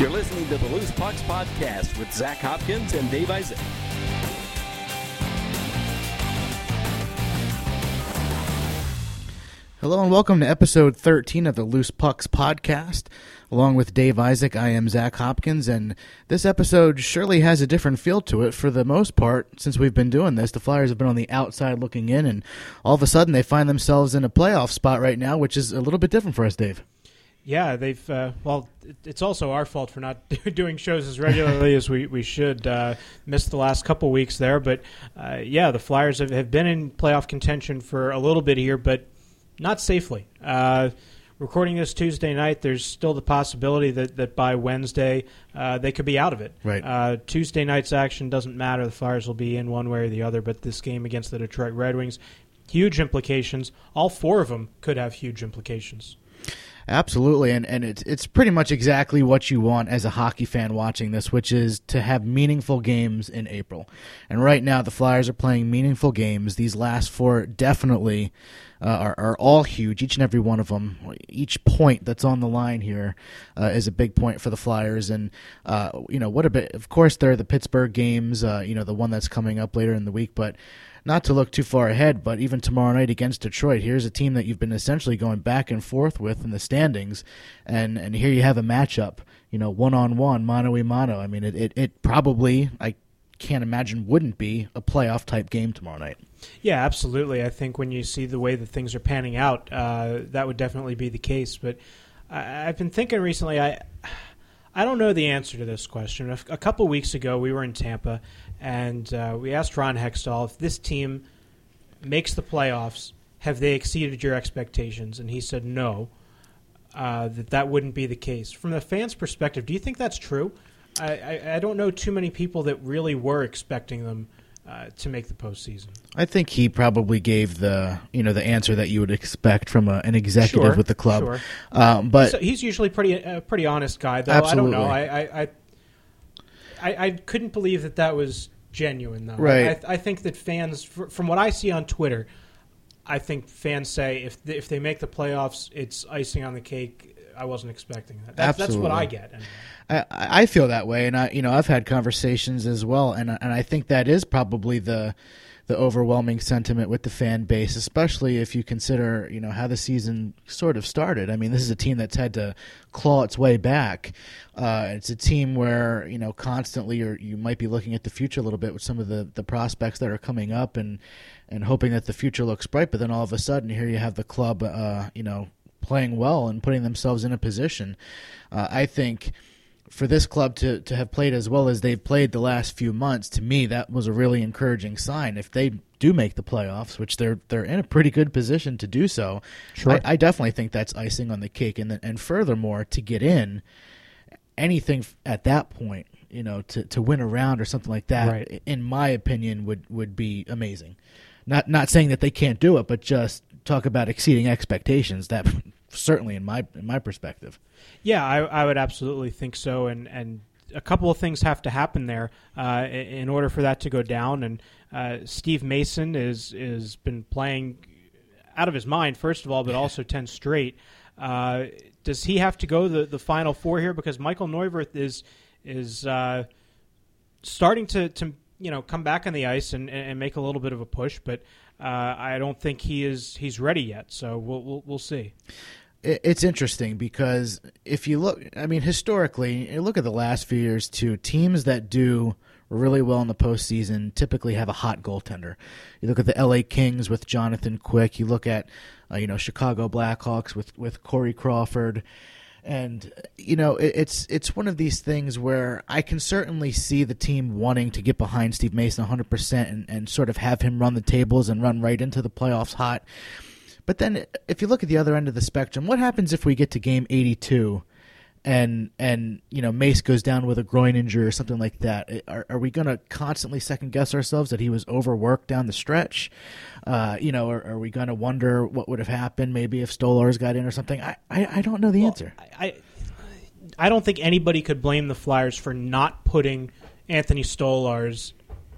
You're listening to the Loose Pucks Podcast with Zach Hopkins and Dave Isaac. Hello and welcome to episode 13 of the Loose Pucks podcast. Along with Dave Isaac, I am Zach Hopkins, and this episode surely has a different feel to it for the most part since we've been doing this. The Flyers have been on the outside looking in, and all of a sudden they find themselves in a playoff spot right now, which is a little bit different for us, Dave. Yeah, they've. Uh, well, it's also our fault for not doing shows as regularly as we, we should. Uh, missed the last couple weeks there, but uh, yeah, the Flyers have, have been in playoff contention for a little bit here, but not safely. Uh, recording this Tuesday night, there's still the possibility that, that by Wednesday uh, they could be out of it. Right. Uh, Tuesday night's action doesn't matter. The Flyers will be in one way or the other, but this game against the Detroit Red Wings, huge implications. All four of them could have huge implications. Absolutely, and and it's it's pretty much exactly what you want as a hockey fan watching this, which is to have meaningful games in April. And right now, the Flyers are playing meaningful games. These last four definitely uh, are are all huge. Each and every one of them, each point that's on the line here uh, is a big point for the Flyers. And uh, you know what a bit. Of course, there are the Pittsburgh games. Uh, you know the one that's coming up later in the week, but not to look too far ahead, but even tomorrow night against Detroit, here's a team that you've been essentially going back and forth with in the standings, and and here you have a matchup, you know, one on one, mano a mano. I mean, it, it, it probably I can't imagine wouldn't be a playoff type game tomorrow night. Yeah, absolutely. I think when you see the way that things are panning out, uh, that would definitely be the case. But I, I've been thinking recently, I. I don't know the answer to this question. A couple weeks ago, we were in Tampa, and uh, we asked Ron Hextall if this team makes the playoffs, have they exceeded your expectations? And he said no, uh, that that wouldn't be the case. From the fans' perspective, do you think that's true? I, I, I don't know too many people that really were expecting them uh, to make the postseason. I think he probably gave the you know the answer that you would expect from a, an executive Sure, with the club. sure. Um, but So he's usually pretty a pretty honest guy, though. Absolutely. I don't know. I I, I I I couldn't believe that that was genuine, though. Right. I, I think that fans, fr- from what I see on Twitter, I think fans say if they, if they make the playoffs, it's icing on the cake. I wasn't expecting that. That's, that's what I get. Anyway. I, I feel that way, and I, you know, I've had conversations as well, and and I think that is probably the the overwhelming sentiment with the fan base, especially if you consider, you know, how the season sort of started. I mean, this is a team that's had to claw its way back. Uh, it's a team where you know constantly you're, you might be looking at the future a little bit with some of the the prospects that are coming up, and and hoping that the future looks bright. But then all of a sudden, here you have the club, uh, you know, playing well and putting themselves in a position. Uh, I think for this club to, to have played as well as they've played the last few months, to me, that was a really encouraging sign. If they do make the playoffs, which they're they're in a pretty good position to do so, Sure. I, I definitely think that's icing on the cake. And and furthermore, to get in, anything at that point, you know, to, to win a round or something like that, Right. in my opinion, would would be amazing. Not not saying that they can't do it, but just talk about exceeding expectations. That certainly, in my in my perspective. Yeah, I, I would absolutely think so, and and a couple of things have to happen there uh, in order for that to go down. And uh, Steve Mason is is been playing out of his mind, first of all, but also ten straight. Uh, does he have to go the the final four here? Because Michael Neuvirth is is uh, starting to to you know come back on the ice and, and make a little bit of a push, but uh, I don't think he is he's ready yet. So we'll we'll, we'll see. It- it's interesting because if you look, I mean, historically, you look at the last few years too. Teams that do really well in the postseason typically have a hot goaltender. You look at the L.A. Kings with Jonathan Quick. You look at, uh, you know, Chicago Blackhawks with with Corey Crawford. And you know it, it's it's one of these things where I can certainly see the team wanting to get behind Steve Mason 100 percent and sort of have him run the tables and run right into the playoffs hot. But then, if you look at the other end of the spectrum, what happens if we get to game 82 and and you know Mace goes down with a groin injury or something like that? Are, are we going to constantly second guess ourselves that he was overworked down the stretch? Uh, you know, are, are we going to wonder what would have happened maybe if Stolarz got in or something? I, I, I don't know the answer. I, I I don't think anybody could blame the Flyers for not putting Anthony Stolarz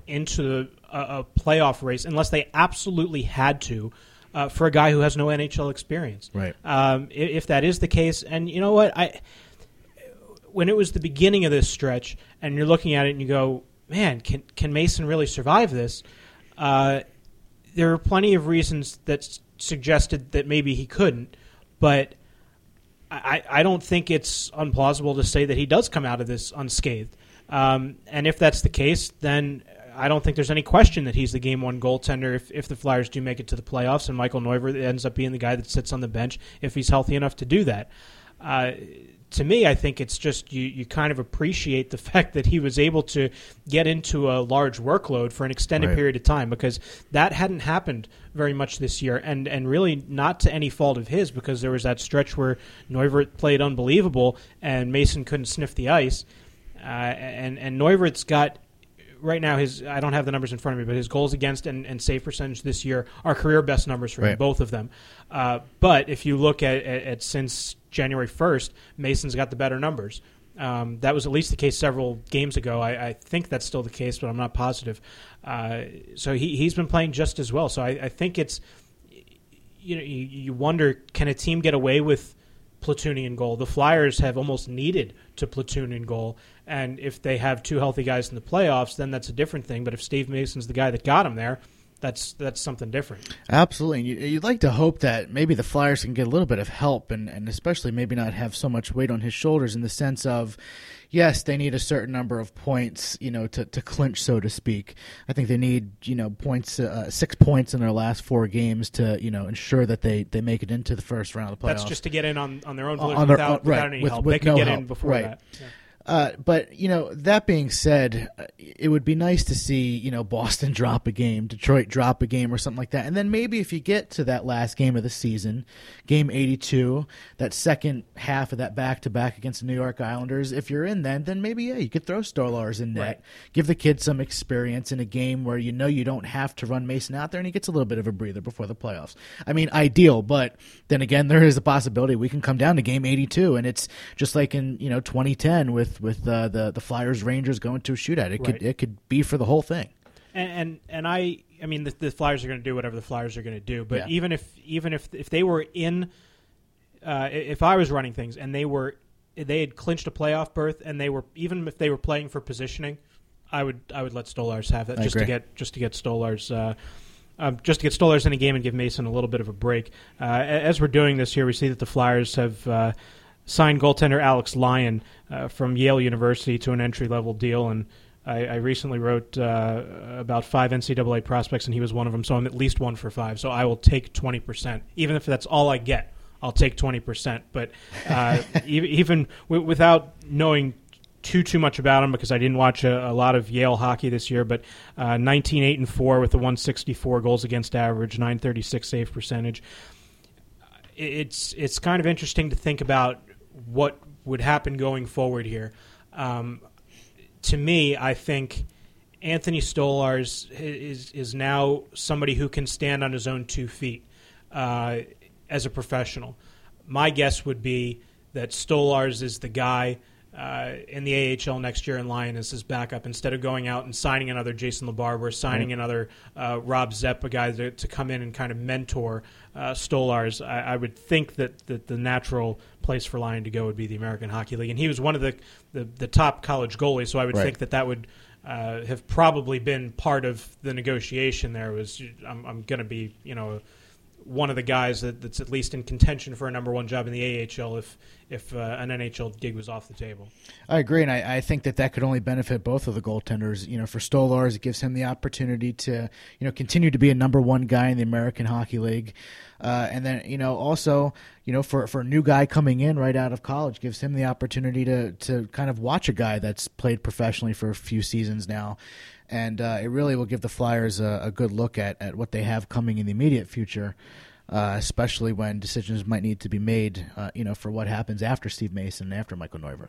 into a, a playoff race unless they absolutely had to. Uh, for a guy who has no NHL experience, Right. Um, i- if that is the case, and you know what, I when it was the beginning of this stretch, and you're looking at it and you go, "Man, can can Mason really survive this?" Uh, there are plenty of reasons that s- suggested that maybe he couldn't, but I, I don't think it's unplausible to say that he does come out of this unscathed. Um, and if that's the case, then I don't think there's any question that he's the game one goaltender if, if the Flyers do make it to the playoffs and Michael Neuvirth ends up being the guy that sits on the bench if he's healthy enough to do that. Uh, to me, I think it's just you, you kind of appreciate the fact that he was able to get into a large workload for an extended Right. period of time because that hadn't happened very much this year, and and really not to any fault of his because there was that stretch where Neuvirth played unbelievable and Mason couldn't sniff the ice, uh, and and Neuvirth's got right now his I don't have the numbers in front of me, but his goals against and, and save percentage this year are career best numbers for him, Right. both of them. Uh, but if you look at, at, at since January first, Mason's got the better numbers. Um, that was at least the case several games ago. I, I think that's still the case, but I'm not positive. Uh, so he he's been playing just as well. So I, I think it's you know you, you wonder can a team get away with platooning in goal? The Flyers have almost needed to platoon in goal, and if they have two healthy guys in the playoffs, then that's a different thing. But if Steve Mason's the guy that got him there, that's that's something different. Absolutely. And you- You'd like to hope that maybe the Flyers can get a little bit of help and, and especially maybe not have so much weight on his shoulders in the sense of, yes, they need a certain number of points, you know, to, to clinch, so to speak. I think they need, you know, points, uh, six points in their last four games to, you know, ensure that they, they make it into the first round of the playoffs. That's just to get in on, on their own On volition their without, own- right, without any with- help. with they could no get in before right. that. Yeah. Uh, but you know that being said, it would be nice to see you know Boston drop a game, Detroit drop a game, or something like that, and then maybe if you get to that last game of the season, game eighty-two, that second half of that back-to-back against the New York Islanders, if you're in then, then maybe yeah, you could throw Stolarz in net, Right. give the kid some experience in a game where you know you don't have to run Mason out there, and he gets a little bit of a breather before the playoffs. I mean, ideal, but then again, there is a possibility we can come down to game eighty-two, and it's just like in you know 2010 with with uh, the the Flyers Rangers going to a shootout. It could it could be for the whole thing. and and, and I I mean the, the Flyers are going to do whatever the Flyers are going to do. But Yeah. even if even if if they were in, uh, if I was running things and they were they had clinched a playoff berth and they were even if they were playing for positioning, I would I would let Stolarz have that I just to get just to get Stolarz. Uh, um, just to get Stolarz in a game and give Mason a little bit of a break. Uh, as we're doing this here, we see that the Flyers have uh, signed goaltender Alex Lyon uh, from Yale University to an entry level deal, and I, I recently wrote uh, about five NCAA prospects, and he was one of them. So I'm at least one for five. So I will take twenty percent, even if that's all I get. I'll take twenty percent. But uh, even w- without knowing too too much about him because I didn't watch a, a lot of Yale hockey this year, but uh, 19 8 and 4 with the 164 goals against average, 936 save percentage. It's it's kind of interesting to think about what would happen going forward here. Um, to me, I think Anthony Stolarz is is now somebody who can stand on his own two feet uh, as a professional. My guess would be that Stolarz is the guy uh, in the AHL next year, in Lyon is his backup. Instead of going out and signing another Jason LaBarbera, signing another uh, Rob Zepp, a guy to, to come in and kind of mentor uh, Stolarz, I, I would think that, that the natural place for Lyon to go would be the American Hockey League, and he was one of the the, the top college goalies, so I would Right. think that that would. Uh, have probably been part of the negotiation. There was I'm, I'm going to be you know one of the guys that, that's at least in contention for a number one job in the AHL if if uh, an NHL gig was off the table. I agree, and I, I think that that could only benefit both of the goaltenders. You know, for Stolarz, it gives him the opportunity to, you know, continue to be a number one guy in the American Hockey League, uh, and then you know also, you know, for for a new guy coming in right out of college, gives him the opportunity to to kind of watch a guy that's played professionally for a few seasons now. And uh, it really will give the Flyers a, a good look at, at what they have coming in the immediate future, uh, especially when decisions might need to be made, uh, you know, for what happens after Steve Mason and after Michael Neuvirth.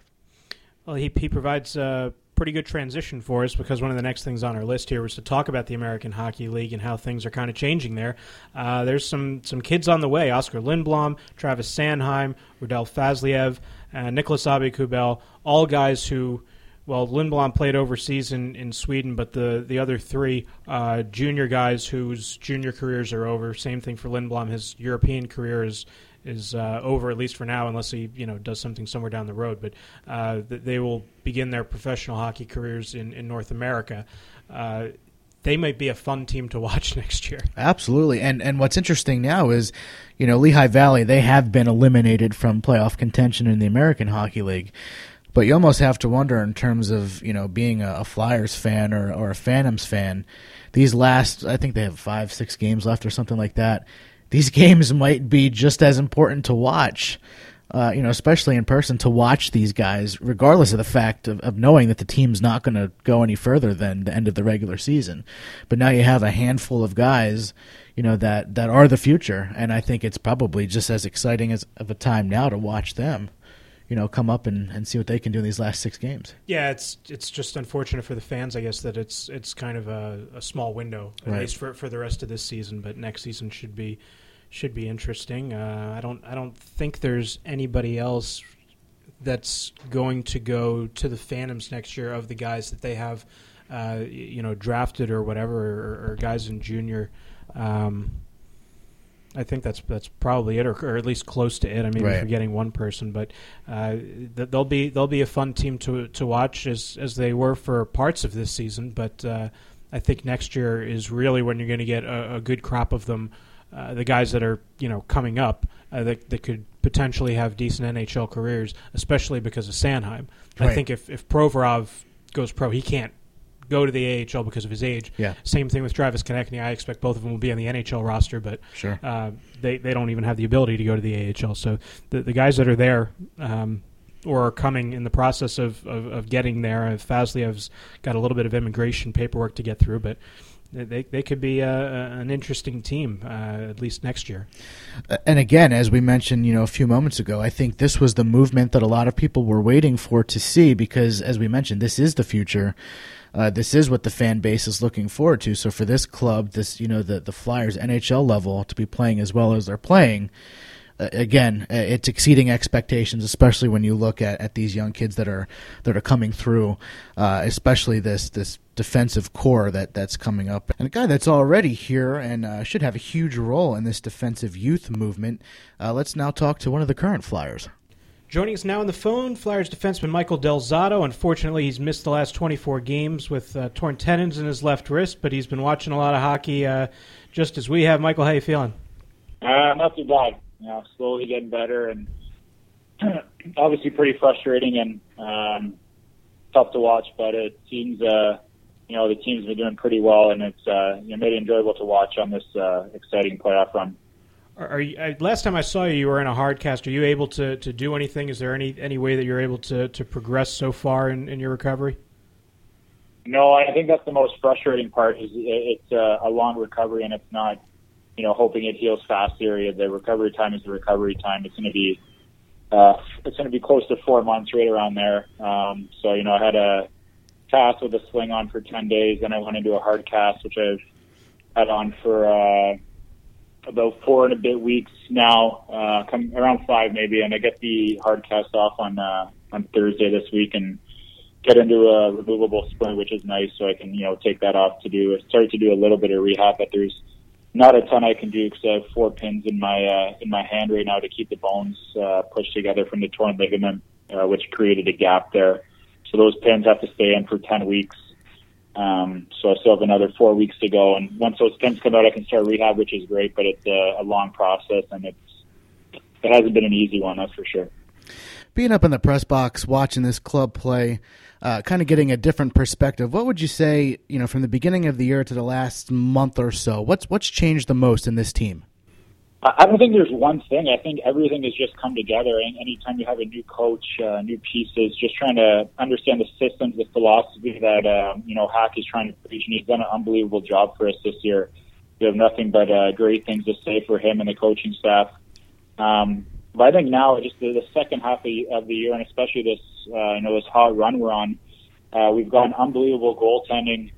Well, he he provides a pretty good transition for us because one of the next things on our list here was to talk about the American Hockey League and how things are kind of changing there. Uh, there's some some kids on the way: Oskar Lindblom, Travis Sanheim, Radel Fazleev, uh, Nicolas Aube-Kubel, all guys who. Well, Lindblom played overseas in, in Sweden, but the, the other three uh, junior guys whose junior careers are over. Same thing for Lindblom. His European career is is uh, over at least for now, unless he you know does something somewhere down the road. But uh, they will begin their professional hockey careers in, in North America. Uh, they might be a fun team to watch next year. Absolutely, and and what's interesting now is, you know, Lehigh Valley they have been eliminated from playoff contention in the American Hockey League. But you almost have to wonder in terms of you know being a, a Flyers fan or, or a Phantoms fan. These last, I think they have five, six games left or something like that. These games might be just as important to watch, uh, you know, especially in person, to watch these guys, regardless of the fact of, of knowing that the team's not going to go any further than the end of the regular season. But now you have a handful of guys, you know, that that are the future, and I think it's probably just as exciting as of a time now to watch them you know, come up and, and see what they can do in these last six games. Yeah, it's it's just unfortunate for the fans, I guess, that it's it's kind of a, a small window at right. least for for the rest of this season. But next season should be should be interesting. Uh, I don't I don't think there's anybody else that's going to go to the Phantoms next year of the guys that they have, uh, you know, drafted or whatever, or, or guys in junior. Um, I think that's that's probably it, or, or, at least close to it. I mean, right. forgetting one person, but uh, they'll be they'll be a fun team to to watch as as they were for parts of this season. But uh, I think next year is really when you're going to get a, a, good crop of them. Uh, the guys that are you know coming up uh, that that could potentially have decent NHL careers, especially because of Sanheim. Right. I think if if Provorov goes pro, he can't go to the AHL because of his age. Yeah. Same thing with Travis Konecny. I expect both of them will be on the NHL roster, but sure. Uh, they they don't even have the ability to go to the AHL. So the the guys that are there. Um, or are coming in the process of, of, of getting there. Uh, Fazleev's got a little bit of immigration paperwork to get through, but they they could be a, an interesting team uh, at least next year. And again, as we mentioned, you know, a few moments ago, I think this was the movement that a lot of people were waiting for to see because, as we mentioned, this is the future uh, this is what the fan base is looking forward to. So for this club, this you know the the Flyers NHL level to be playing as well as they're playing, again, uh, it's exceeding expectations, especially when you look at, at these young kids that are that are coming through, uh, especially this this defensive core that that's coming up, and a guy that's already here and uh, should have a huge role in this defensive youth movement. Uh, let's now talk to one of the current Flyers. Joining us now on the phone, Flyers defenseman Michael Del Zotto. Unfortunately, he's missed the last 24 games with uh, torn tendons in his left wrist, but he's been watching a lot of hockey uh, just as we have. Michael, how you feeling? Uh, not too bad. You know, slowly getting better, and obviously pretty frustrating and um, tough to watch. But it seems, uh, you know, the team's been doing pretty well, and it's uh, you know, made it enjoyable to watch on this uh, exciting playoff run. Are you, uh, last time I saw you, you were in a hard cast. Are you able to, to do anything? Is there any any way that you're able to, to progress so far in, in your recovery? No, I think that's the most frustrating part. Is it's a, a long recovery, and it's not, you know, hoping it heals fast. Area the recovery time is the recovery time. It's going to be, uh, it's going to be close to four months, right around there. Um, so you know, I had a cast with a sling on for ten days, then I went into a hard cast, which I've had on for. Uh, about four and a bit weeks now, uh, come around five maybe, and I get the hard cast off on uh, on Thursday this week and get into a removable splint, which is nice. So I can you know take that off to do start to do a little bit of rehab, but there's not a ton I can do because I have four pins in my uh, in my hand right now to keep the bones uh, pushed together from the torn ligament, uh, which created a gap there. So those pins have to stay in for ten weeks. Um, so I still have another four weeks to go, and once those pins come out, I can start rehab, which is great. But it's a, a long process, and it's it hasn't been an easy one, that's for sure. Being up in the press box, watching this club play, uh, kind of getting a different perspective. What would you say, you know, from the beginning of the year to the last month or so? What's what's changed the most in this team? I don't think there's one thing. I think everything has just come together. And anytime you have a new coach, uh, new pieces, just trying to understand the systems, the philosophy that um, you know Hack is trying to preach, and he's done an unbelievable job for us this year. We have nothing but uh, great things to say for him and the coaching staff. Um, but I think now, just the, the second half of the, of the year, and especially this, uh, you know, this hot run we're on, uh, we've got unbelievable goaltending.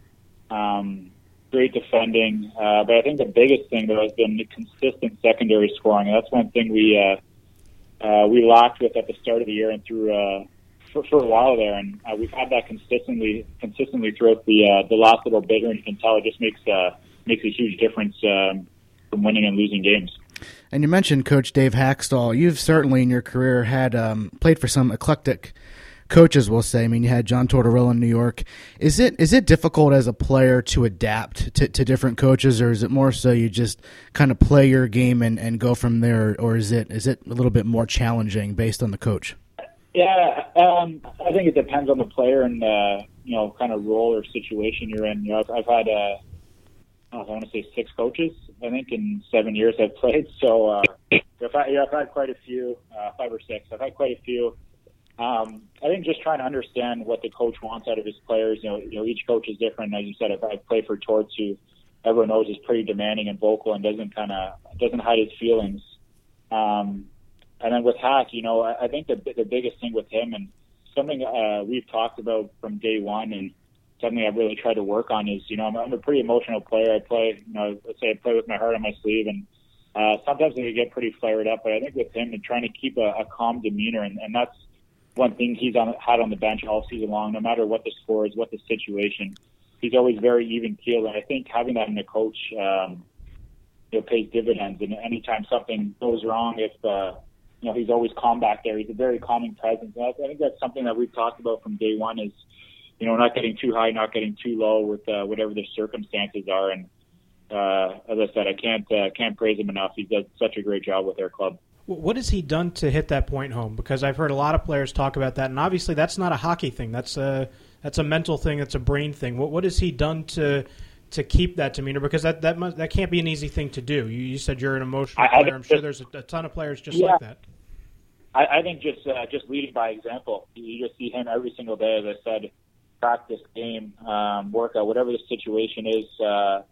Um, great defending. Uh, but I think the biggest thing though has been the consistent secondary scoring. that's one thing we uh, uh, we lacked with at the start of the year and through uh, for, for a while there. And uh, we've had that consistently consistently throughout the uh, the last little bit. And you can tell it just makes uh, makes a huge difference um, from winning and losing games. And you mentioned Coach Dave Hakstol. You've certainly in your career had um, played for some eclectic coaches. We'll say. I mean, you had John Tortorella in New York. Is it is it difficult as a player to adapt to, to different coaches, or is it more so you just kind of play your game and, and go from there, or is it is it a little bit more challenging based on the coach? Yeah, um, I think it depends on the player and uh, you know kind of role or situation you're in. You know, I've, I've had uh, I want to say six coaches. I think in seven years I've played. So uh, I've, had, yeah, I've had quite a few, uh, five or six. I've had quite a few. Um, I think just trying to understand what the coach wants out of his players. You know, you know, each coach is different. As you said, if I play for Torts, who everyone knows is pretty demanding and vocal and doesn't kind of doesn't hide his feelings. Um, and then with Hack, you know, I, I think the the biggest thing with him and something uh, we've talked about from day one and something I've really tried to work on is, you know, I'm, I'm a pretty emotional player. I play, you know, let's say I play with my heart on my sleeve, and uh, sometimes I can get pretty flared up. But I think with him and trying to keep a, a calm demeanor, and, and that's one thing he's on, had on the bench all season long. No matter what the score is, what the situation, he's always very even keeled. And I think having that in the coach, um, you know, pays dividends. And anytime something goes wrong, if uh, you know, he's always calm back there. He's a very calming presence. And I think that's something that we've talked about from day one is you know, not getting too high, not getting too low with uh, whatever the circumstances are. And uh, as I said, I can't uh, can't praise him enough. He does such a great job with our club. What has he done to hit that point home? Because I've heard a lot of players talk about that, and obviously that's not a hockey thing. That's a that's a mental thing. That's a brain thing. What what has he done to to keep that demeanor? Because that that must, that can't be an easy thing to do. You, you said you're an emotional I, player. I am sure there's a, a, ton of players just yeah. like that. I, I think just uh, just leading by example. You just see him every single day. As I said, practice, game, um, workout, whatever the situation is, uh,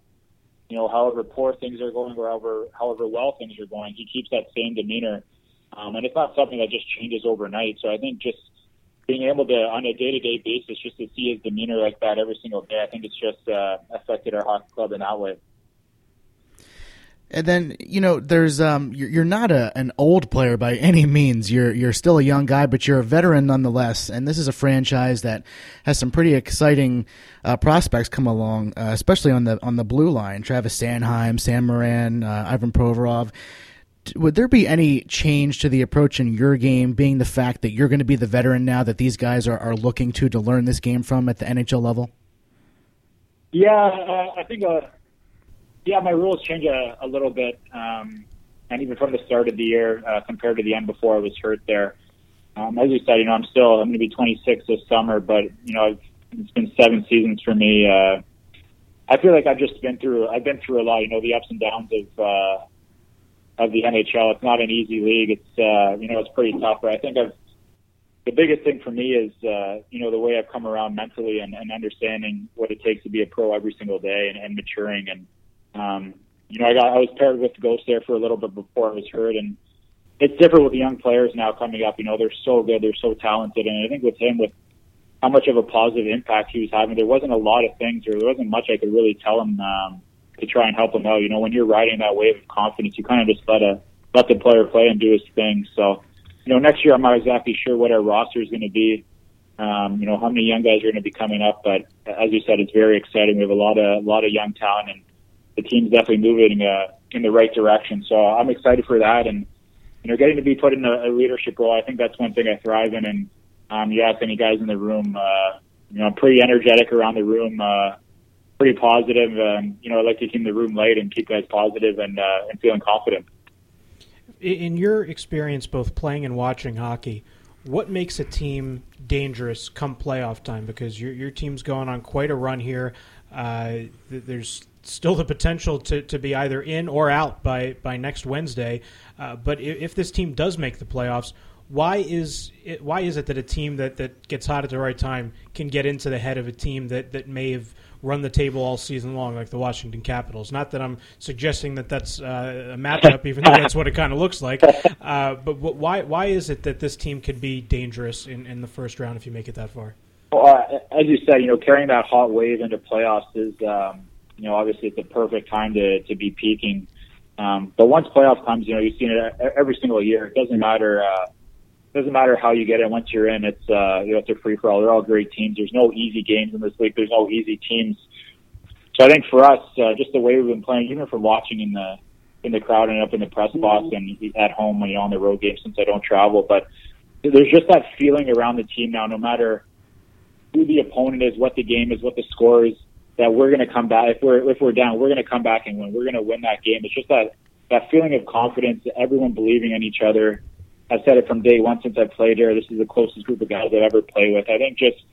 you know, however poor things are going or however, however well things are going, he keeps that same demeanor. Um, and it's not something that just changes overnight. So I think just being able to, on a day-to-day basis, just to see his demeanor like that every single day, I think it's just uh, affected our hockey club in that way. And then you know, there's um, you're, not a an old player by any means. You're you're still a young guy, but you're a veteran nonetheless. And this is a franchise that has some pretty exciting uh, prospects come along, uh, especially on the on the blue line. Travis Sanheim, Sam Morin, uh, Ivan Provorov. Would there be any change to the approach in your game, being the fact that you're going to be the veteran now that these guys are, are looking to to learn this game from at the NHL level? Yeah, uh, I think uh, yeah, my rules change a, a little bit, um, and even from the start of the year uh, compared to the end before I was hurt there. Um, as you said, you know, I'm still I'm going to be 26 this summer, but you know, I've, it's been seven seasons for me. Uh, I feel like I've just been through I've been through a lot. You know, the ups and downs of uh, of the NHL. It's not an easy league. It's uh, you know, it's pretty tough. But I think I've the biggest thing for me is uh, you know the way I've come around mentally and, and understanding what it takes to be a pro every single day and, and maturing and um, you know, I got I was paired with Ghost there for a little bit before I was hurt, and it's different with the young players now coming up. You know, they're so good, they're so talented, and I think with him, with how much of a positive impact he was having, there wasn't a lot of things, or there wasn't much I could really tell him um, to try and help him out. You know, when you're riding that wave of confidence, you kind of just let a let the player play and do his thing. So, you know, next year I'm not exactly sure what our roster is going to be. Um, you know, how many young guys are going to be coming up, but as you said, it's very exciting. We have a lot of a lot of young talent and the team's definitely moving uh, in the right direction. So I'm excited for that, and you know, getting to be put in a, a leadership role. I think that's one thing I thrive in. And um, you ask any guys in the room, uh, you know, I'm pretty energetic around the room, uh, pretty positive. You know, I like to keep the room light and keep guys positive and uh, and feeling confident. In your experience, both playing and watching hockey, what makes a team dangerous come playoff time? Because your your team's going on quite a run here. Uh, there's still the potential to, to be either in or out by, by next Wednesday. Uh, but if, if, this team does make the playoffs, why is it, why is it that a team that, that gets hot at the right time can get into the head of a team that, that may have run the table all season long, like the Washington Capitals? Not that I'm suggesting that that's uh, a matchup, even though that's what it kind of looks like. Uh, but why why is it that this team could be dangerous in, in the first round if you make it that far? Well, uh, as you said, you know, carrying that hot wave into playoffs is. Um, you know, obviously it's a perfect time to, to be peaking. Um, but once playoff comes, you know, you've seen it every single year. It doesn't matter, uh, doesn't matter how you get it. Once you're in, it's, uh, you know, it's a free for all. They're all great teams. There's no easy games in this league. There's no easy teams. So I think for us, uh, just the way we've been playing, even from watching in the, in the crowd and up in the press box and at home when you're on the road game since I don't travel. But there's just that feeling around the team now, no matter who the opponent is, what the game is, what the score is, that we're going to come back. If we're if we're down, we're going to come back and win. We're going to win that game. It's just that that feeling of confidence, everyone believing in each other. I've said it from day one since I've played here. This is the closest group of guys I've ever played with. I think just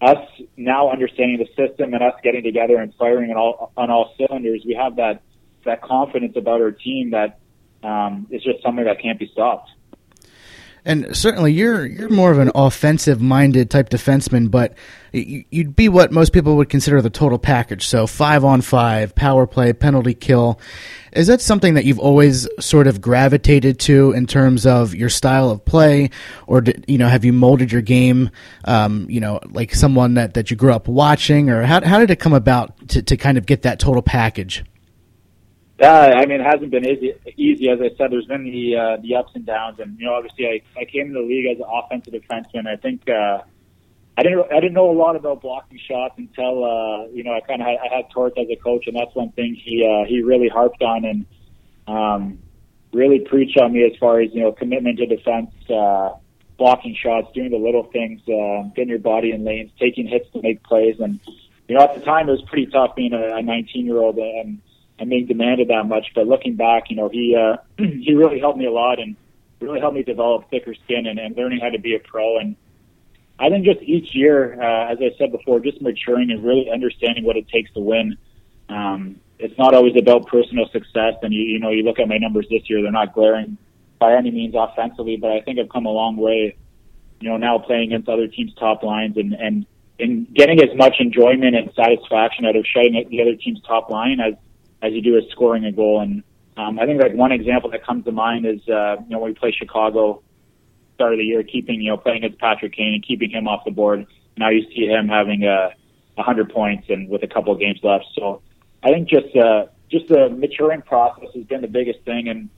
us now understanding the system and us getting together and firing on all on all cylinders, we have that that confidence about our team that um, it's just something that can't be stopped. And certainly, you're you're more of an offensive minded type defenseman, but you'd be what most people would consider the total package. So five on five, power play, penalty kill. Is that something that you've always sort of gravitated to in terms of your style of play, or you know have you molded your game, um, you know, like someone that, that you grew up watching, or how how did it come about to, to kind of get that total package? Yeah, I mean, it hasn't been easy. Easy, as I said, there's been the uh, the ups and downs, and you know, obviously, I I came to the league as an offensive defenseman. I think uh, I didn't I didn't know a lot about blocking shots until uh, you know I kind of had, I had Torts as a coach, and that's one thing he uh, he really harped on and um, really preached on me as far as you know commitment to defense, uh, blocking shots, doing the little things, uh, getting your body in lanes, taking hits to make plays, and you know at the time it was pretty tough being a 19 year old and and being demanded that much. But looking back, you know, he uh, he really helped me a lot and really helped me develop thicker skin and, and learning how to be a pro. And I think just each year, uh, as I said before, just maturing and really understanding what it takes to win. Um, it's not always about personal success. And you, you know, you look at my numbers this year; they're not glaring by any means offensively, but I think I've come a long way. You know, now playing against other teams' top lines and and and getting as much enjoyment and satisfaction out of shutting the other team's top line as as you do as scoring a goal. And um, I think like one example that comes to mind is uh, you know when we play Chicago start of the year, keeping you know playing against Patrick Kane and keeping him off the board. Now you see him having a, a hundred points and with a couple of games left. So I think just uh, just the maturing process has been the biggest thing, and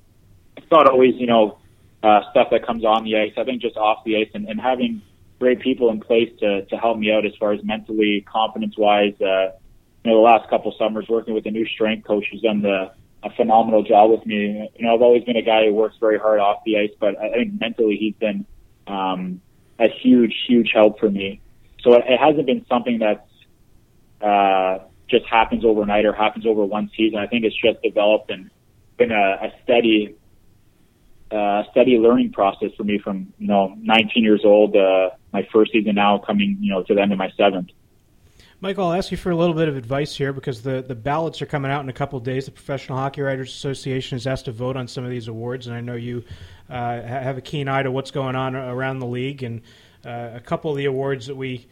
it's not always you know uh, stuff that comes on the ice. I think just off the ice and, and having great people in place to to help me out as far as mentally, confidence wise. Uh, you know, the last couple summers working with a new strength coach who's done the, a phenomenal job with me. You know, I've always been a guy who works very hard off the ice, but I think mentally he's been um, a huge, huge help for me. So it, it hasn't been something that's uh, just happens overnight or happens over one season. I think it's just developed and been a, a steady, uh, steady learning process for me from you know 19 years old, uh, my first season now coming you know to the end of my seventh. Michael, I'll ask you for a little bit of advice here because the, the ballots are coming out in a couple of days. The Professional Hockey Writers Association is asked to vote on some of these awards, and I know you uh, have a keen eye to what's going on around the league. And uh, a couple of the awards that we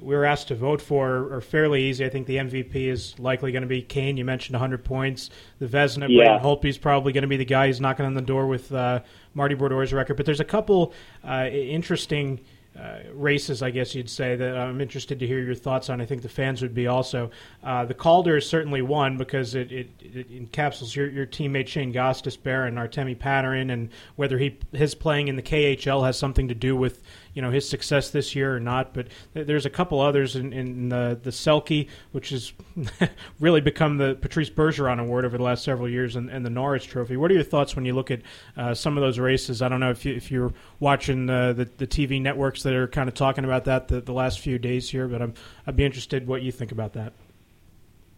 we were asked to vote for are fairly easy. I think the MVP is likely going to be Kane. You mentioned 100 points. The Vezina, yeah. Holtby is probably going to be the guy who's knocking on the door with uh, Marty Brodeur's record. But there's a couple uh, interesting – uh, races, I guess you'd say, that I'm interested to hear your thoughts on. I think the fans would be also. Uh, the Calder is certainly one because it, it, it encapsulates your, your teammate Shane Gostisbehere and Artemi Panarin, and whether he his playing in the KHL has something to do with you know his success this year or not. But there's a couple others in, in the the Selke, which has really become the Patrice Bergeron Award over the last several years, and, and the Norris Trophy. What are your thoughts when you look at uh, some of those races? I don't know if you, if you're watching the the TV networks that are kind of talking about that the, the last few days here, but I'm I'd be interested what you think about that.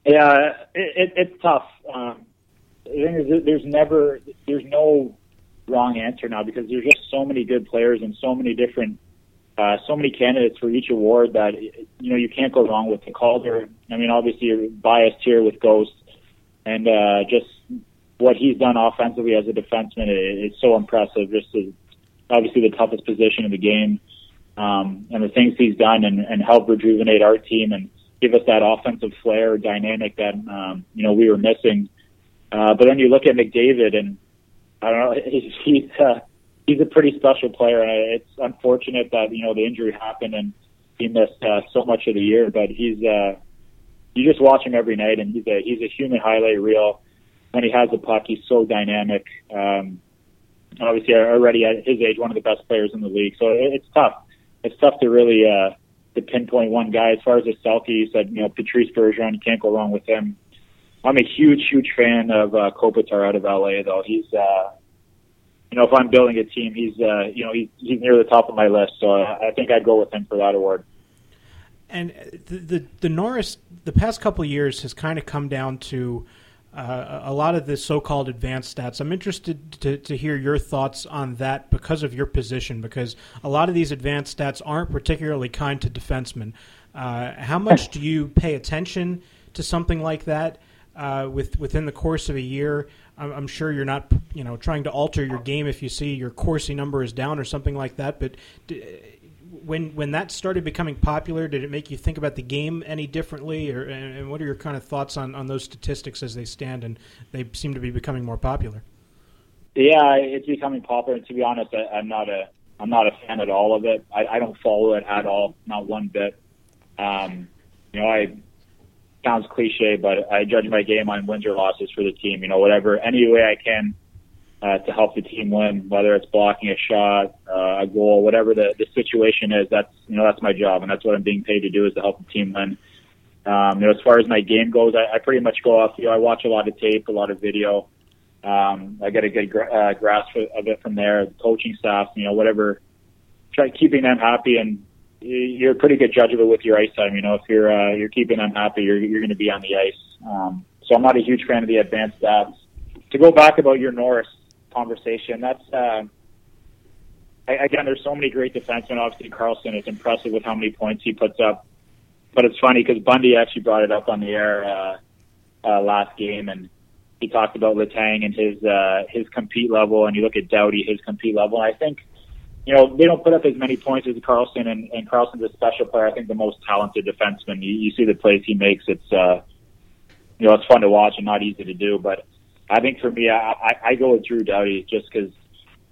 Yeah, it, it, it's tough. Um, there's never there's no wrong answer now because there's just so many good players and so many different uh, so many candidates for each award that you know you can't go wrong with the Calder. I mean, obviously you're biased here with Ghost, and uh, just what he's done offensively as a defenseman is so impressive. Just as, obviously the toughest position in the game, um, and the things he's done and, and help rejuvenate our team and give us that offensive flair dynamic that um, you know we were missing. Uh, but then you look at McDavid and I don't know he's he's uh, he's a pretty special player. It's unfortunate that you know the injury happened and he missed uh, so much of the year, but he's uh, you just watch him every night, and he's a he's a human highlight reel. When he has the puck, he's so dynamic. Um, obviously, already at his age, one of the best players in the league. So it's tough. It's tough to really uh, to pinpoint one guy. As far as the Selke, you said you know Patrice Bergeron, you can't go wrong with him. I'm a huge, huge fan of uh, Kopitar out of LA. Though he's, uh, you know, if I'm building a team, he's, uh, you know, he's he's near the top of my list. So I, think I'd go with him for that award. And the the, the Norris, the past couple years has kind of come down to uh, a lot of the so-called advanced stats. I'm interested to, to hear your thoughts on that because of your position, because a lot of these advanced stats aren't particularly kind to defensemen. Uh, how much do you pay attention to something like that uh, with within the course of a year? I'm, sure you're not, you know, trying to alter your game if you see your Corsi number is down or something like that, but when when that started becoming popular, did it make you think about the game any differently, or and, what are your kind of thoughts on, on those statistics as they stand and they seem to be becoming more popular? Yeah, it's becoming popular. And to be honest, I, I'm not a I'm not a fan at all of it. I, I don't follow it at all, not one bit. Um, you know, I sounds cliche, but I judge my game on wins or losses for the team. You know, whatever any way I can uh, to help the team win, whether it's blocking a shot, uh, a goal, whatever the, the situation is. That's you know that's my job, and that's what I'm being paid to do is to help the team win. Um, you know, as far as my game goes, I, I pretty much go off. You know, I watch a lot of tape, a lot of video. Um, I get a good gra- uh, grasp of it from there. The coaching staff, you know, whatever, try keeping them happy, and you're a pretty good judge of it with your ice time. You know, if you're uh, you're keeping them happy, you're you're going to be on the ice. Um, so I'm not a huge fan of the advanced stats. To go back about your Norris, conversation. That's uh, I, again, there's so many great defensemen. Obviously, Karlsson is impressive with how many points he puts up. But it's funny because Bundy actually brought it up on the air uh, uh, last game, and he talked about Letang and his uh, his compete level, and you look at Doughty, his compete level. And I think, you know, they don't put up as many points as Karlsson, and, and Karlsson's a special player. I think the most talented defenseman. You, you see the plays he makes. It's uh, you know, it's fun to watch and not easy to do, but I think for me, I, I, I go with Drew Doughty just because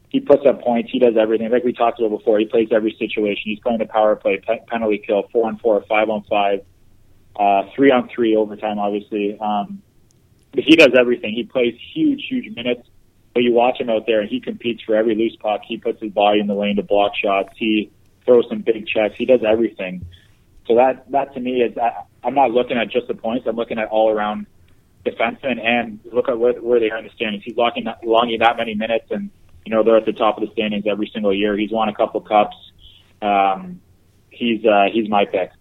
he puts up points. He does everything. Like we talked about before, he plays every situation. He's playing the power play, pe- penalty kill, four on four, five on five, uh, three on three overtime, obviously. Um, but he does everything. He plays huge, huge minutes. But you watch him out there, and he competes for every loose puck. He puts his body in the lane to block shots. He throws some big checks. He does everything. So that that to me is I, I'm not looking at just the points. I'm looking at all around defenseman, and look at where, where they are in the standings. He's locking that, longing that many minutes, and you know they're at the top of the standings every single year. He's won a couple cups. Um, he's uh, he's my pick.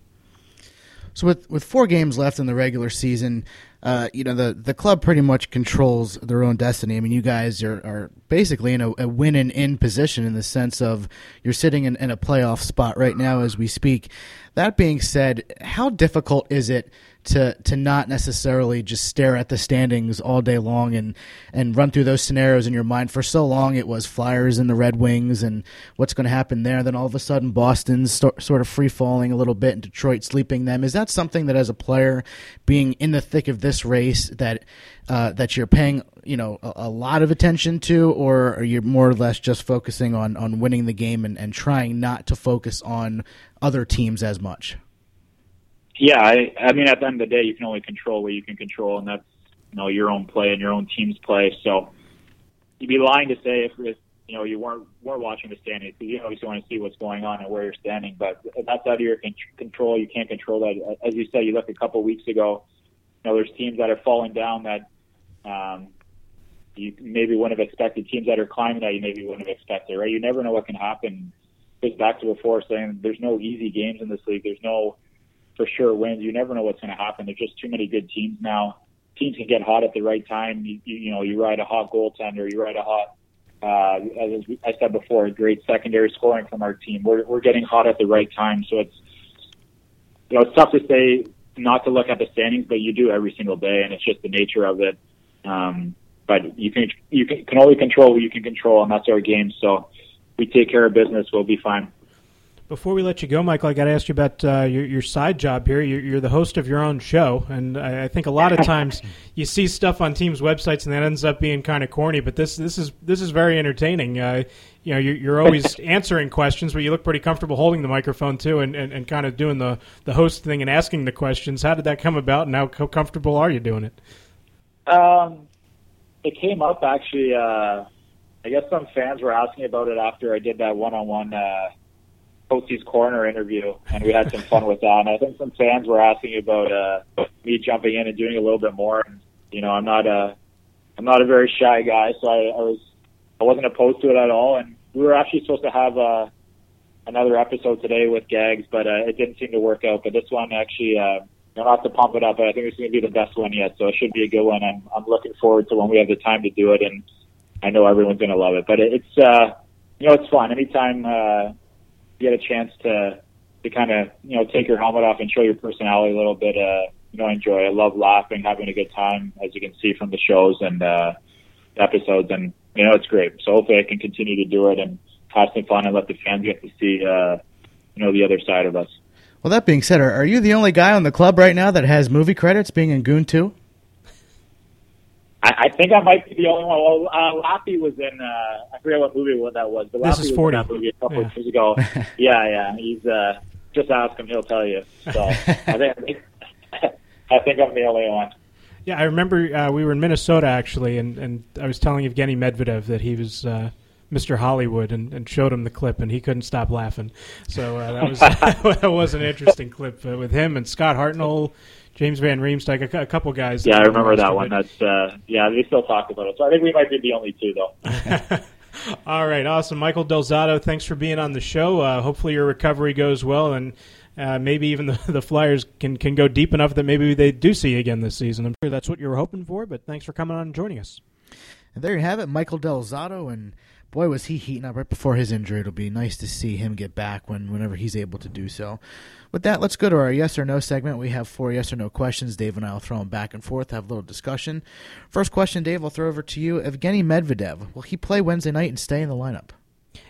So with with four games left in the regular season, uh, you know the the club pretty much controls their own destiny. I mean, you guys are, are basically in a, a win and in position in the sense of you're sitting in, in a playoff spot right now as we speak. That being said, how difficult is it to to not necessarily just stare at the standings all day long and and run through those scenarios in your mind. For so long, it was Flyers and the Red Wings and what's going to happen there. Then all of a sudden, Boston's st- sort of free falling a little bit, and Detroit sleeping them. Is that something that, as a player, being in the thick of this race, that uh, that you're paying you know a, a, lot of attention to, or are you more or less just focusing on on winning the game and, and trying not to focus on other teams as much? Yeah, I, I mean, at the end of the day, you can only control what you can control, and that's you know your own play and your own team's play. So you'd be lying to say if, if you know you weren't weren't watching the standings because you always want to see what's going on and where you're standing. But that's out of your control. You can't control that. As you said, you look a couple weeks ago. You know, there's teams that are falling down that um, you maybe wouldn't have expected. Teams that are climbing that you maybe wouldn't have expected. Right? You never know what can happen. Goes back to before saying there's no easy games in this league. There's no for sure wins. You never know what's going to happen. There's just too many good teams now. Teams can get hot at the right time. You, you, know, you ride a hot goaltender, you ride a hot, uh, as I said before, great secondary scoring from our team. We're, we're getting hot at the right time. So it's, you know, it's tough to say not to look at the standings, but you do every single day, and it's just the nature of it. Um, but you can you can, can only control what you can control, and that's our game. So we take care of business, we'll be fine. Before we let you go, Michael, I got to ask you about uh, your, your side job here. You're, you're, the host of your own show, and I, I, think a lot of times you see stuff on teams' websites, and that ends up being kind of corny. But this this is this is very entertaining. Uh, you know, you're, you're, always answering questions, but you look pretty comfortable holding the microphone too, and, and, and, kind of doing the the host thing and asking the questions. How did that come about, and how, how comfortable are you doing it? Um, it came up actually. Uh, I guess some fans were asking about it after I did that one-on-one. Uh, Coach's Corner interview, and we had some fun with that. And I think some fans were asking about uh, me jumping in and doing a little bit more. And you know, I'm not a I'm not a very shy guy, so I, I was I wasn't opposed to it at all. And we were actually supposed to have uh, another episode today with Gags, but uh, it didn't seem to work out. But this one actually, uh, know, not to pump it up, but I think it's going to be the best one yet. So it should be a good one. I'm I'm looking forward to when we have the time to do it, and I know everyone's going to love it. But it, it's uh, you know, it's fun anytime uh, you get a chance to to kind of you know take your helmet off and show your personality a little bit. Uh, you know, enjoy. I love laughing, having a good time, as you can see from the shows and uh, episodes, and you know, it's great. So hopefully, I can continue to do it and have some fun and let the fans get to see, uh, you know, the other side of us. Well, that being said, are, are you the only guy on the club right now that has movie credits, being in Goon Two? I, I think I might be the only one. Well, uh, Lappy was in. Uh, I forget what movie what that was, but This is was 40. in that movie a couple Yeah. of years ago. yeah, yeah. He's uh, just ask him; he'll tell you. So I think I think I'm the only one. Yeah, I remember uh, we were in Minnesota actually, and, and I was telling Evgeny Medvedev that he was uh, Mr. Hollywood, and, and showed him the clip, and he couldn't stop laughing. So uh, that was that was an interesting clip uh, with him and Scott Hartnell, James Van Riemsdyk, a, a couple guys. Yeah, I remember that one. but- That's uh, yeah. They still talk about it. So I think we might be the only two, though. All right, awesome, Michael Del Zotto. Thanks for being on the show. Uh, hopefully your recovery goes well, and uh, maybe even the, the Flyers can can go deep enough that maybe they do see you again this season. I'm sure that's what you were hoping for. But thanks for coming on and joining us. And there you have it, Michael Del Zotto, and boy was he heating up right before his injury. It'll be nice to see him get back when whenever he's able to do so. With that, let's go to our yes or no segment. We have four yes or no questions. Dave and I will throw them back and forth, have a little discussion. First question, Dave, I'll throw over to you. Evgeny Medvedev, will he play Wednesday night and stay in the lineup?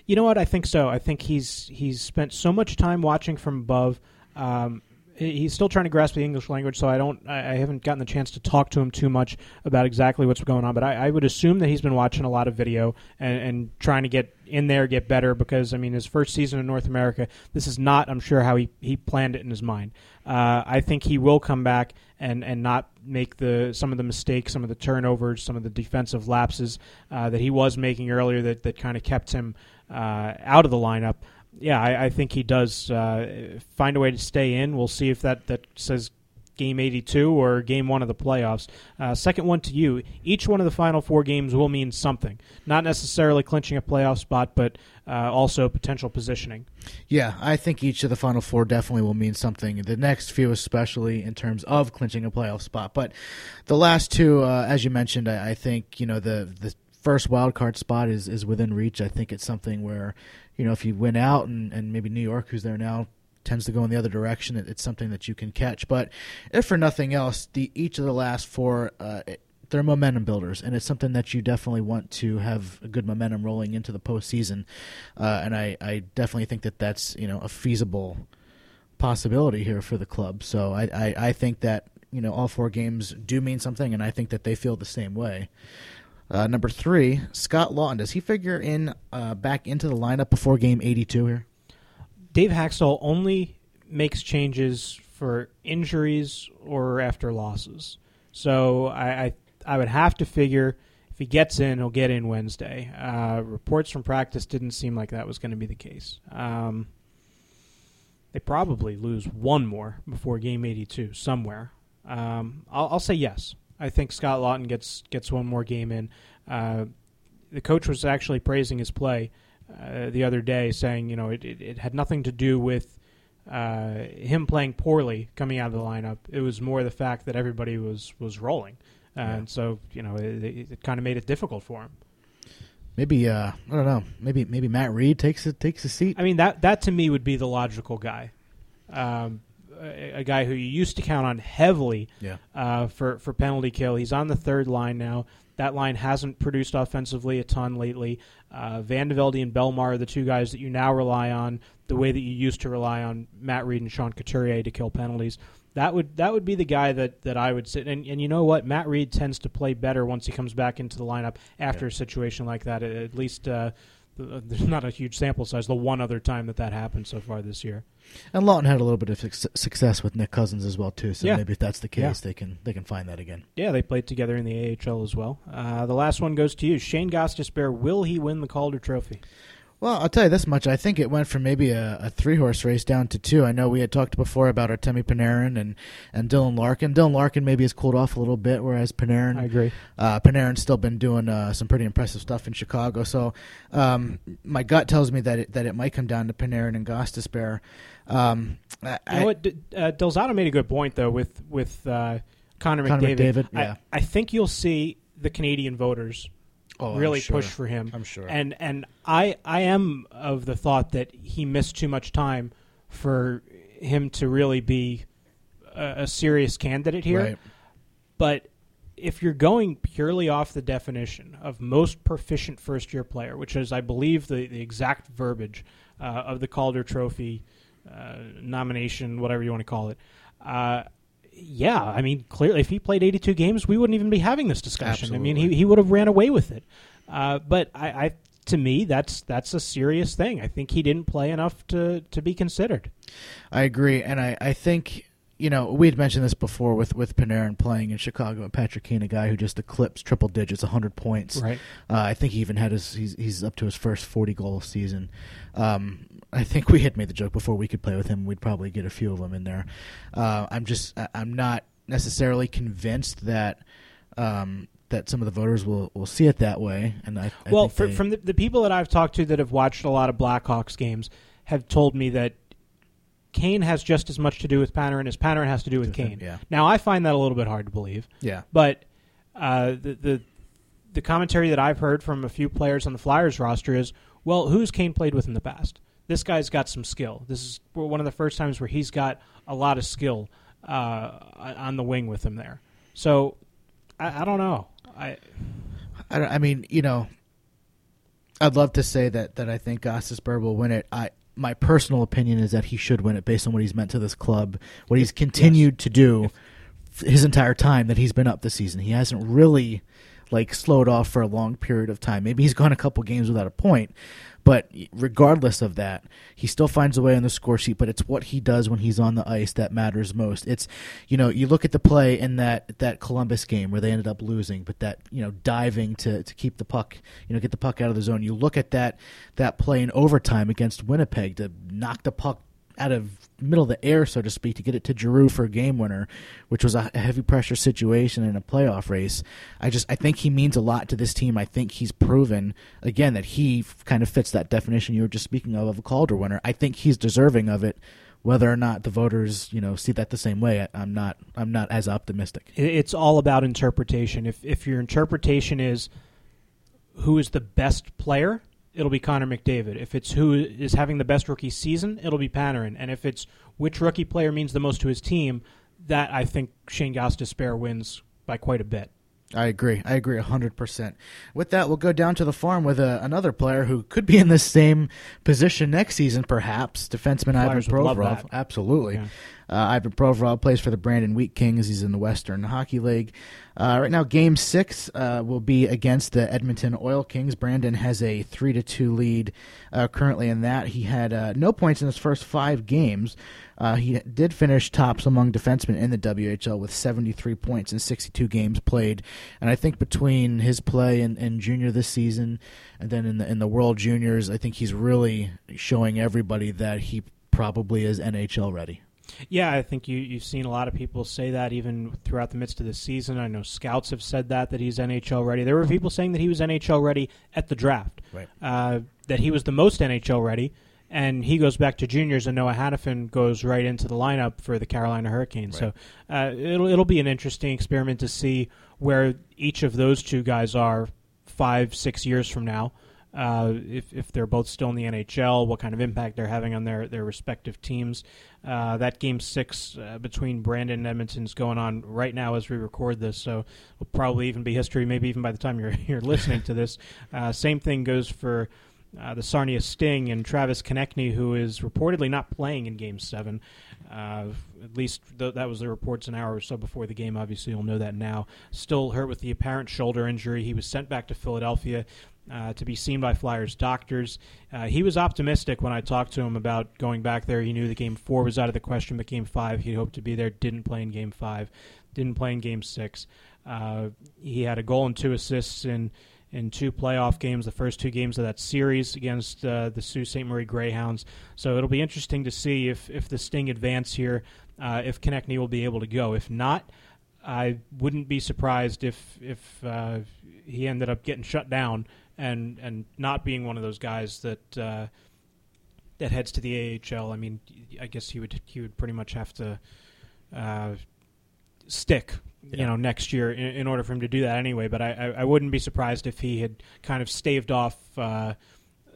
You know what? I think so. I think he's he's spent so much time watching from above. Um, he's still trying to grasp the English language, so I don't. I haven't gotten the chance to talk to him too much about exactly what's going on. But I, I would assume that he's been watching a lot of video and, and trying to get in there, get better. Because I mean, his first season in North America, this is not. I'm sure how he, he planned it in his mind. Uh, I think he will come back and, and not make the some of the mistakes, some of the turnovers, some of the defensive lapses uh, that he was making earlier that, that kind of kept him uh, out of the lineup. Yeah, I, I think he does uh, find a way to stay in. We'll see if that, that says game 82 or game one of the playoffs. Uh, second one to you. Each one of the final four games will mean something. Not necessarily clinching a playoff spot, but uh, also potential positioning. Yeah, I think each of the final four definitely will mean something. The next few, especially in terms of clinching a playoff spot, but the last two, uh, as you mentioned, I, I think you know the the first wild card spot is is within reach. I think it's something where you know if you win out and, and maybe New York, who's there now, tends to go in the other direction, it, it's something that you can catch. But if for nothing else, the each of the last four. Uh, they're momentum builders, and it's something that you definitely want to have a good momentum rolling into the postseason. Uh, and I, I definitely think that that's you know a feasible possibility here for the club. So I, I, I think that you know all four games do mean something, and I think that they feel the same way. Uh, number three, Scott Laughton. Does he figure in uh, back into the lineup before game eighty-two here? Dave Hakstol only makes changes for injuries or after losses. So I, I, I would have to figure if he gets in, he'll get in Wednesday. Uh, reports from practice didn't seem like that was going to be the case. Um, they probably lose one more before game 82 somewhere. Um, I'll, I'll say yes. I think Scott Laughton gets gets one more game in. Uh, the coach was actually praising his play uh, the other day, saying you know it, it, it had nothing to do with uh, him playing poorly coming out of the lineup. It was more the fact that everybody was was rolling, and so you know it, it, it kind of made it difficult for him. Maybe uh, I don't know. Maybe maybe Matt Read takes a, takes a seat. I mean that that to me would be the logical guy, um, a, a guy who you used to count on heavily Yeah. uh, for for penalty kill. He's on the third line now. That line hasn't produced offensively a ton lately. Uh, VandeVelde and Bellemare are the two guys that you now rely on the way that you used to rely on Matt Read and Sean Couturier to kill penalties. That would that would be the guy that, that I would sit and and you know what Matt Read tends to play better once he comes back into the lineup after a situation like that. At, at least uh, th- there's not a huge sample size. The one other time that that happened so far this year. And Laughton had a little bit of suc- success with Nick Cousins as well too. So Yeah. maybe if that's the case, Yeah. they can they can find that again. Yeah, they played together in the AHL as well. Uh, the last one goes to you, Shane Gostisbehere. Will he win the Calder Trophy? Well, I'll tell you this much. I think it went from maybe a, a three horse race down to two. I know we had talked before about Artemi Panarin and, and Dylan Larkin. Dylan Larkin maybe has cooled off a little bit, whereas Panarin, I agree. Uh, Panarin's still been doing uh, some pretty impressive stuff in Chicago. So um, my gut tells me that it, that it might come down to Panarin and Gostisbehere. Um, I, You know what? Uh, Del Zotto made a good point though with with uh, Connor, Connor McDavid. McDavid, yeah. I, I think you'll see the Canadian voters oh, really sure. push for him. I'm sure. And and I I am of the thought that he missed too much time for him to really be a, a serious candidate here. Right. But if you're going purely off the definition of most proficient first year player, which is, I believe, the, the exact verbiage uh, of the Calder Trophy uh, nomination, whatever you want to call it, uh, yeah, I mean, clearly, if he played 82 games, we wouldn't even be having this discussion. I mean, he, he would have ran away with it. Uh, but I, I, to me, that's that's a serious thing. I think he didn't play enough to, to be considered. I agree, and I, I think you know we had mentioned this before with with Panarin playing in Chicago and Patrick Kane, a guy who just eclipsed triple digits, hundred points. Right. Uh, I think he even had his he's he's up to his first forty goal season. Um, I think we had made the joke before we could play with him. We'd probably get a few of them in there. Uh, I'm just I'm not necessarily convinced that. Um, that some of the voters will, will see it that way, and I, I well, for, they- from the, the people that I've talked to that have watched a lot of Blackhawks games have told me that Kane has just as much to do with Panarin as Panarin has to do with Kane. yeah. Now, I find that a little bit hard to believe, yeah, but uh, the, the the commentary that I've heard from a few players on the Flyers roster is, well, who's Kane played with in the past? This guy's got some skill. This is one of the first times where he's got a lot of skill uh, on the wing with him there. So, I, I don't know. I I, I mean, you know, I'd love to say that that I think Gostisbehere will win it. I my personal opinion is that he should win it based on what he's meant to this club, what he's continued to do his entire time that he's been up this season. He hasn't really like slowed off for a long period of time. Maybe he's gone a couple games without a point, but regardless of that, he still finds a way on the score sheet. But it's what he does when he's on the ice that matters most. It's you know you look at the play in that that Columbus game where they ended up losing, but that you know diving to to keep the puck, you know get the puck out of the zone. You look at that that play in overtime against Winnipeg to knock the puck out of middle of the air, so to speak, to get it to Giroux for a game winner, which was a heavy pressure situation in a playoff race. I just I think he means a lot to this team. I think he's proven again that he kind of fits that definition you were just speaking of of a Calder winner. I think he's deserving of it. Whether or not the voters, you know, see that the same way, I'm not. I'm not as optimistic. It's all about interpretation. If if your interpretation is who is the best player, it'll be Connor McDavid. If it's who is having the best rookie season, it'll be Panarin. And if it's which rookie player means the most to his team, that I think Shane Gostisbehere wins by quite a bit. I agree. I agree 100%. With that, we'll go down to the farm with uh, another player who could be in the same position next season, perhaps. Defenseman Ivan Flyers love Provorov. Absolutely. Yeah. Uh, Ivan Provorov plays for the Brandon Wheat Kings. He's in the Western Hockey League. Uh, right now, Game Six uh, will be against the Edmonton Oil Kings. Brandon has a three to two lead uh, currently in that. He had uh, no points in his first five games. Uh, he did finish tops among defensemen in the WHL with 73 points in 62 games played. And I think between his play in, in junior this season and then in the in the World Juniors, I think he's really showing everybody that he probably is NHL ready. Yeah, I think you, you've seen a lot of people say that even throughout the midst of the season. I know scouts have said that, that he's NHL ready. There were people saying that he was NHL ready at the draft, Right. uh, that he was the most NHL ready, and he goes back to juniors, and Noah Hanifin goes right into the lineup for the Carolina Hurricanes. So uh, it'll, it'll be an interesting experiment to see where each of those two guys are five, six years from now. Uh, if, if they're both still in the NHL, what kind of impact they're having on their, their respective teams. Uh, that game six uh, between Brandon and Edmonton is going on right now as we record this, so it'll probably even be history. Maybe even by the time you're you're listening to this. Uh, same thing goes for uh, the Sarnia Sting and Travis Konecny, who is reportedly not playing in Game Seven. Uh, at least th- that was the reports an hour or so before the game. Obviously, you'll know that now. Still hurt with the apparent shoulder injury. He was sent back to Philadelphia uh, to be seen by Flyers doctors. Uh, he was optimistic when I talked to him about going back there. He knew that Game Four was out of the question, but Game Five he hoped to be there. Didn't play in Game Five. Didn't play in Game Six. Uh, he had a goal and two assists in in two playoff games, the first two games of that series against uh, the Sault Ste. Marie Greyhounds. So it'll be interesting to see if, if the Sting advance here, uh, if Konecny will be able to go. If not, I wouldn't be surprised if if he ended up getting shut down and and not being one of those guys that uh, that heads to the AHL. I mean, I guess he would he would pretty much have to uh, stick, you know, next year in, in, order for him to do that anyway. But I, I, I, wouldn't be surprised if he had kind of staved off. Uh,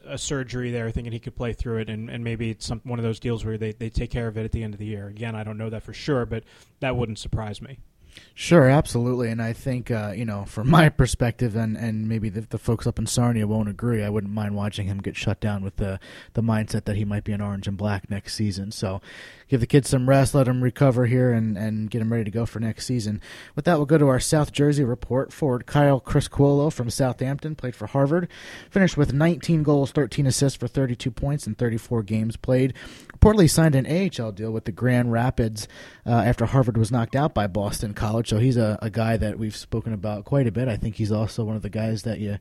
a surgery there, thinking he could play through it, and, and maybe it's some, one of those deals where they, they take care of it at the end of the year. Again, I don't know that for sure, but that wouldn't surprise me. Sure, absolutely, and I think uh, you know, from my perspective, and, and maybe the, the, folks up in Sarnia won't agree. I wouldn't mind watching him get shut down with the the mindset that he might be an orange and black next season. So, give the kids some rest, let them recover here, and, and get them ready to go for next season. With that, we'll go to our South Jersey report. Forward Kyle Chris Criscuolo from Southampton played for Harvard, finished with 19 goals, 13 assists for 32 points in 34 games played. Reportedly signed an AHL deal with the Grand Rapids uh, after Harvard was knocked out by Boston College. So he's a, a guy that we've spoken about quite a bit. I think he's also one of the guys that you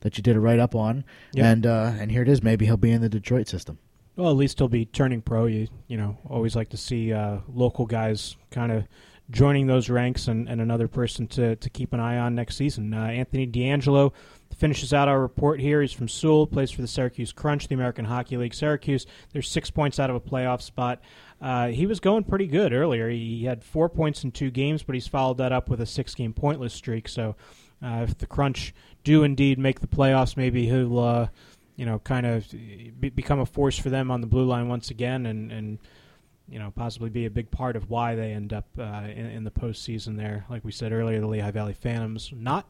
that you did a write up on. Yep. And uh, and here it is. Maybe he'll be in the Detroit system. Well, at least he'll be turning pro. You you know always like to see uh, local guys kind of joining those ranks and, and another person to, to keep an eye on next season. Anthony Uh, Finishes out our report here. He's from Sewell, plays for the Syracuse Crunch, the American Hockey League. Syracuse, they're six points out of a playoff spot. Uh, he was going pretty good earlier. He had four points in two games, but he's followed that up with a six game pointless streak. So uh, if the Crunch do indeed make the playoffs, maybe he'll. Uh, you know, kind of be, become a force for them on the blue line once again, and and you know possibly be a big part of why they end up uh, in, in the postseason. There, like we said earlier, the Lehigh Valley Phantoms not.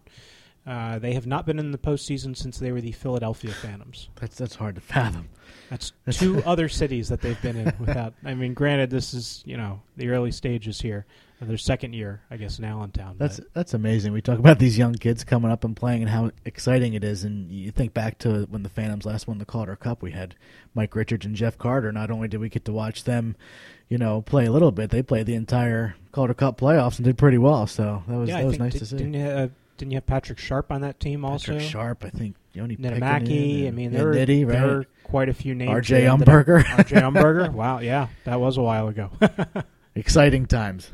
Uh, they have not been in the postseason since they were the Philadelphia Phantoms. That's that's hard to fathom. That's two other cities that they've been in without. I mean, granted, this is you know the early stages here, their second year, I guess, in Allentown. That's but. that's amazing. We talk about these young kids coming up and playing and how exciting it is. And you think back to when the Phantoms last won the Calder Cup, we had Mike Richards and Jeff Carter. Not only did we get to watch them, you know, play a little bit, they played the entire Calder Cup playoffs and did pretty well. So that was yeah, that was nice did, to see. Didn't uh, didn't you have Patrick Sharp on that team also? Patrick Sharp, I think. Yoni Niittymaki. I mean, there, Nitty, right? there were quite a few names. R.J. Umberger. R.J. Umberger. Wow, yeah, that was a while ago. Exciting times.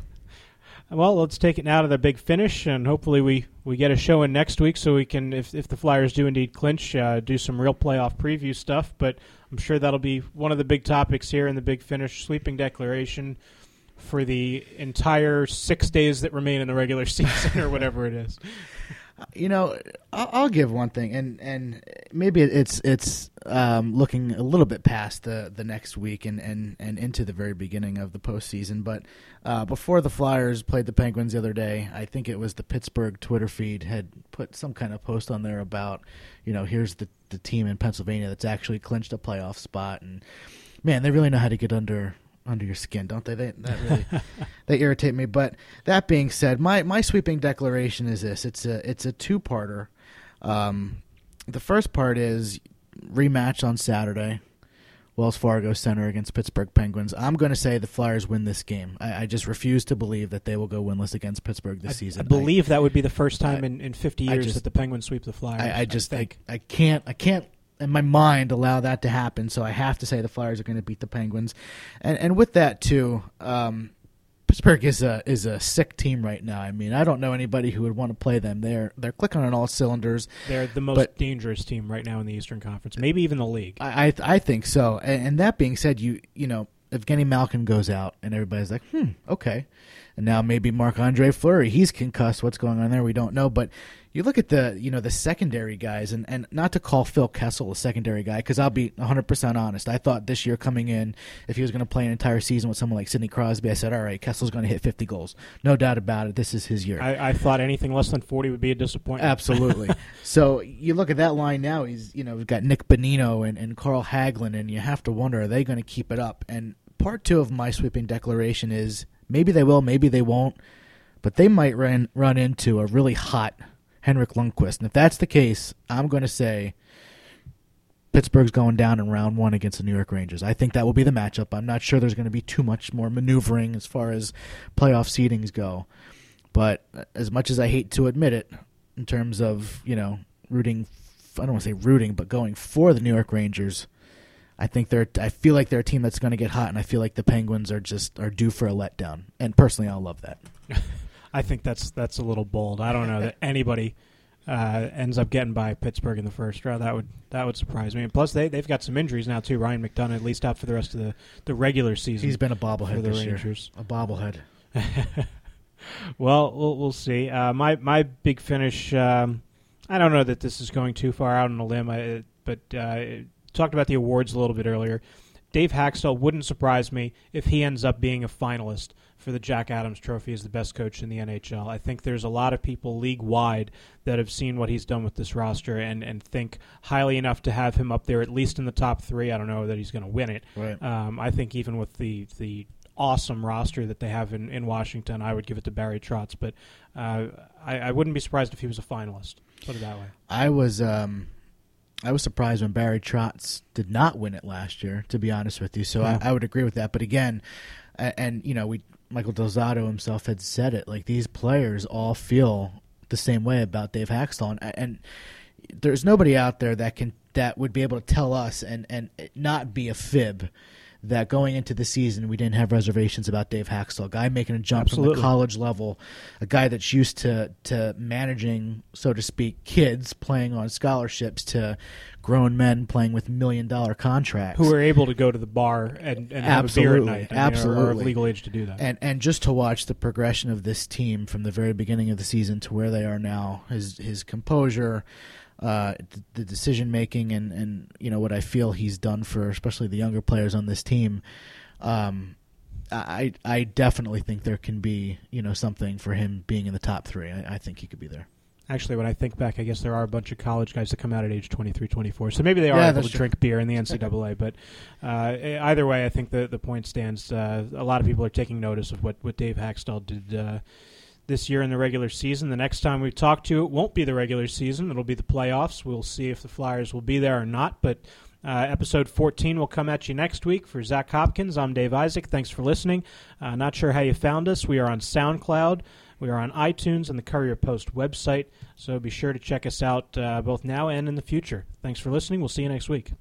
Well, let's take it now to the big finish, and hopefully we, we get a show in next week so we can, if, if the Flyers do indeed clinch, uh, do some real playoff preview stuff. But I'm sure that'll be one of the big topics here in the big finish sweeping declaration for the entire six days that remain in the regular season or whatever it is. You know, I'll, give one thing, and and maybe it's it's um, looking a little bit past the, the next week and, and, and into the very beginning of the postseason. But uh, before the Flyers played the Penguins the other day, I think it was the Pittsburgh Twitter feed had put some kind of post on there about, you know, here's the the team in Pennsylvania that's actually clinched a playoff spot, and man, they really know how to get under under your skin, don't they? They that really they irritate me. But that being said, my my sweeping declaration is this: it's a it's a two parter. Um, the first part is rematch on Saturday, Wells Fargo Center against Pittsburgh Penguins. I'm going to say the Flyers win this game. I, I, just refuse to believe that they will go winless against Pittsburgh this I, season. I believe I, that would be the first time in, in 50 years just, that the Penguins sweep the Flyers. I, just think I can't I can't in my mind allow that to happen. So I have to say the Flyers are going to beat the Penguins, and and with that too, um, Pittsburgh is a is a sick team right now. I mean, I don't know anybody who would want to play them. They're they're clicking on all cylinders. They're the most but, dangerous team right now in the Eastern Conference, maybe even the league. I I, I think so. And, and, that being said, you you know, Evgeny Malkin goes out, and everybody's like, hmm, okay. And now maybe Marc Andre Fleury, he's concussed. What's going on there? We don't know. But you look at the you know the secondary guys, and, and not to call Phil Kessel a secondary guy because I'll be 100 percent honest. I thought this year coming in, if he was going to play an entire season with someone like Sidney Crosby, I said, all right, Kessel's going to hit 50 goals, no doubt about it. This is his year. I, I thought anything less than 40 would be a disappointment. Absolutely. so you look at that line now. He's you know we've got Nick Bonino and and Carl Hagelin, and you have to wonder are they going to keep it up? And part two of my sweeping declaration is maybe they will, maybe they won't, but they might run run into a really hot Henrik Lundqvist. And if that's the case, I'm going to say Pittsburgh's going down in round one against the New York Rangers. I think that will be the matchup. I'm not sure there's going to be too much more maneuvering as far as playoff seedings go. But as much as I hate to admit it, in terms of, you know, rooting. I don't want to say rooting, but going for the New York Rangers. I think they're. I feel like they're a team that's going to get hot, and I feel like the Penguins are just are due for a letdown. And personally, I'll love that. I think that's that's a little bold. I don't know that anybody uh, ends up getting by Pittsburgh in the first round. That would that would surprise me. And plus, they they've got some injuries now too. Ryan McDonagh at least out for the rest of the, the regular season. He's been a for bobblehead the this Rangers. year. A bobblehead. well, we'll we'll see. Uh, my my big finish. Um, I don't know that this is going too far out on a limb, I, but uh, talked about the awards a little bit earlier. Dave Hakstol wouldn't surprise me if he ends up being a finalist for the Jack Adams Trophy as the best coach in the NHL. I think there's a lot of people league wide that have seen what he's done with this roster and, and think highly enough to have him up there at least in the top three. I don't know that he's going to win it. Right. Um, I think even with the the awesome roster that they have in, in Washington, I would give it to Barry Trotz. But uh, I, I wouldn't be surprised if he was a finalist. Put it that way. I was um, I was surprised when Barry Trotz did not win it last year. To be honest with you, so Yeah. I, I would agree with that. But again, and you know, we Michael Del Zotto himself had said it. Like these players all feel the same way about Dave Hakstol, and, and there's nobody out there that can that would be able to tell us and and not be a fib. That going into the season, we didn't have reservations about Dave Hakstol, a guy making a jump from the college level, a guy that's used to to managing, so to speak, kids playing on scholarships to grown men playing with million dollar contracts. Who are able to go to the bar and, and have a beer at Absolutely, night. I Are, are absolutely. legal age to do that. and and just to watch the progression of this team from the very beginning of the season to where they are now, his his composure, uh, the decision making, and and you know what I feel he's done for especially the younger players on this team. Um, I I definitely think there can be you know something for him being in the top three. I, I think he could be there. Actually, when I think back, I guess there are a bunch of college guys that come out at age 23, 24. So maybe they are Yeah, able to true. drink beer in the NCAA. but uh, either way, I think the, the point stands. Uh, a lot of people are taking notice of what, what Dave Hakstol did uh, this year in the regular season. The next time we talk to you, it won't be the regular season. It'll be the playoffs. We'll see if the Flyers will be there or not. But uh, episode 14 will come at you next week. For Zach Hopkins, I'm Dave Isaac. Thanks for listening. Uh, not sure how you found us. We are on SoundCloud. We are on iTunes and the Courier Post website, so be sure to check us out uh, both now and in the future. Thanks for listening. We'll see you next week.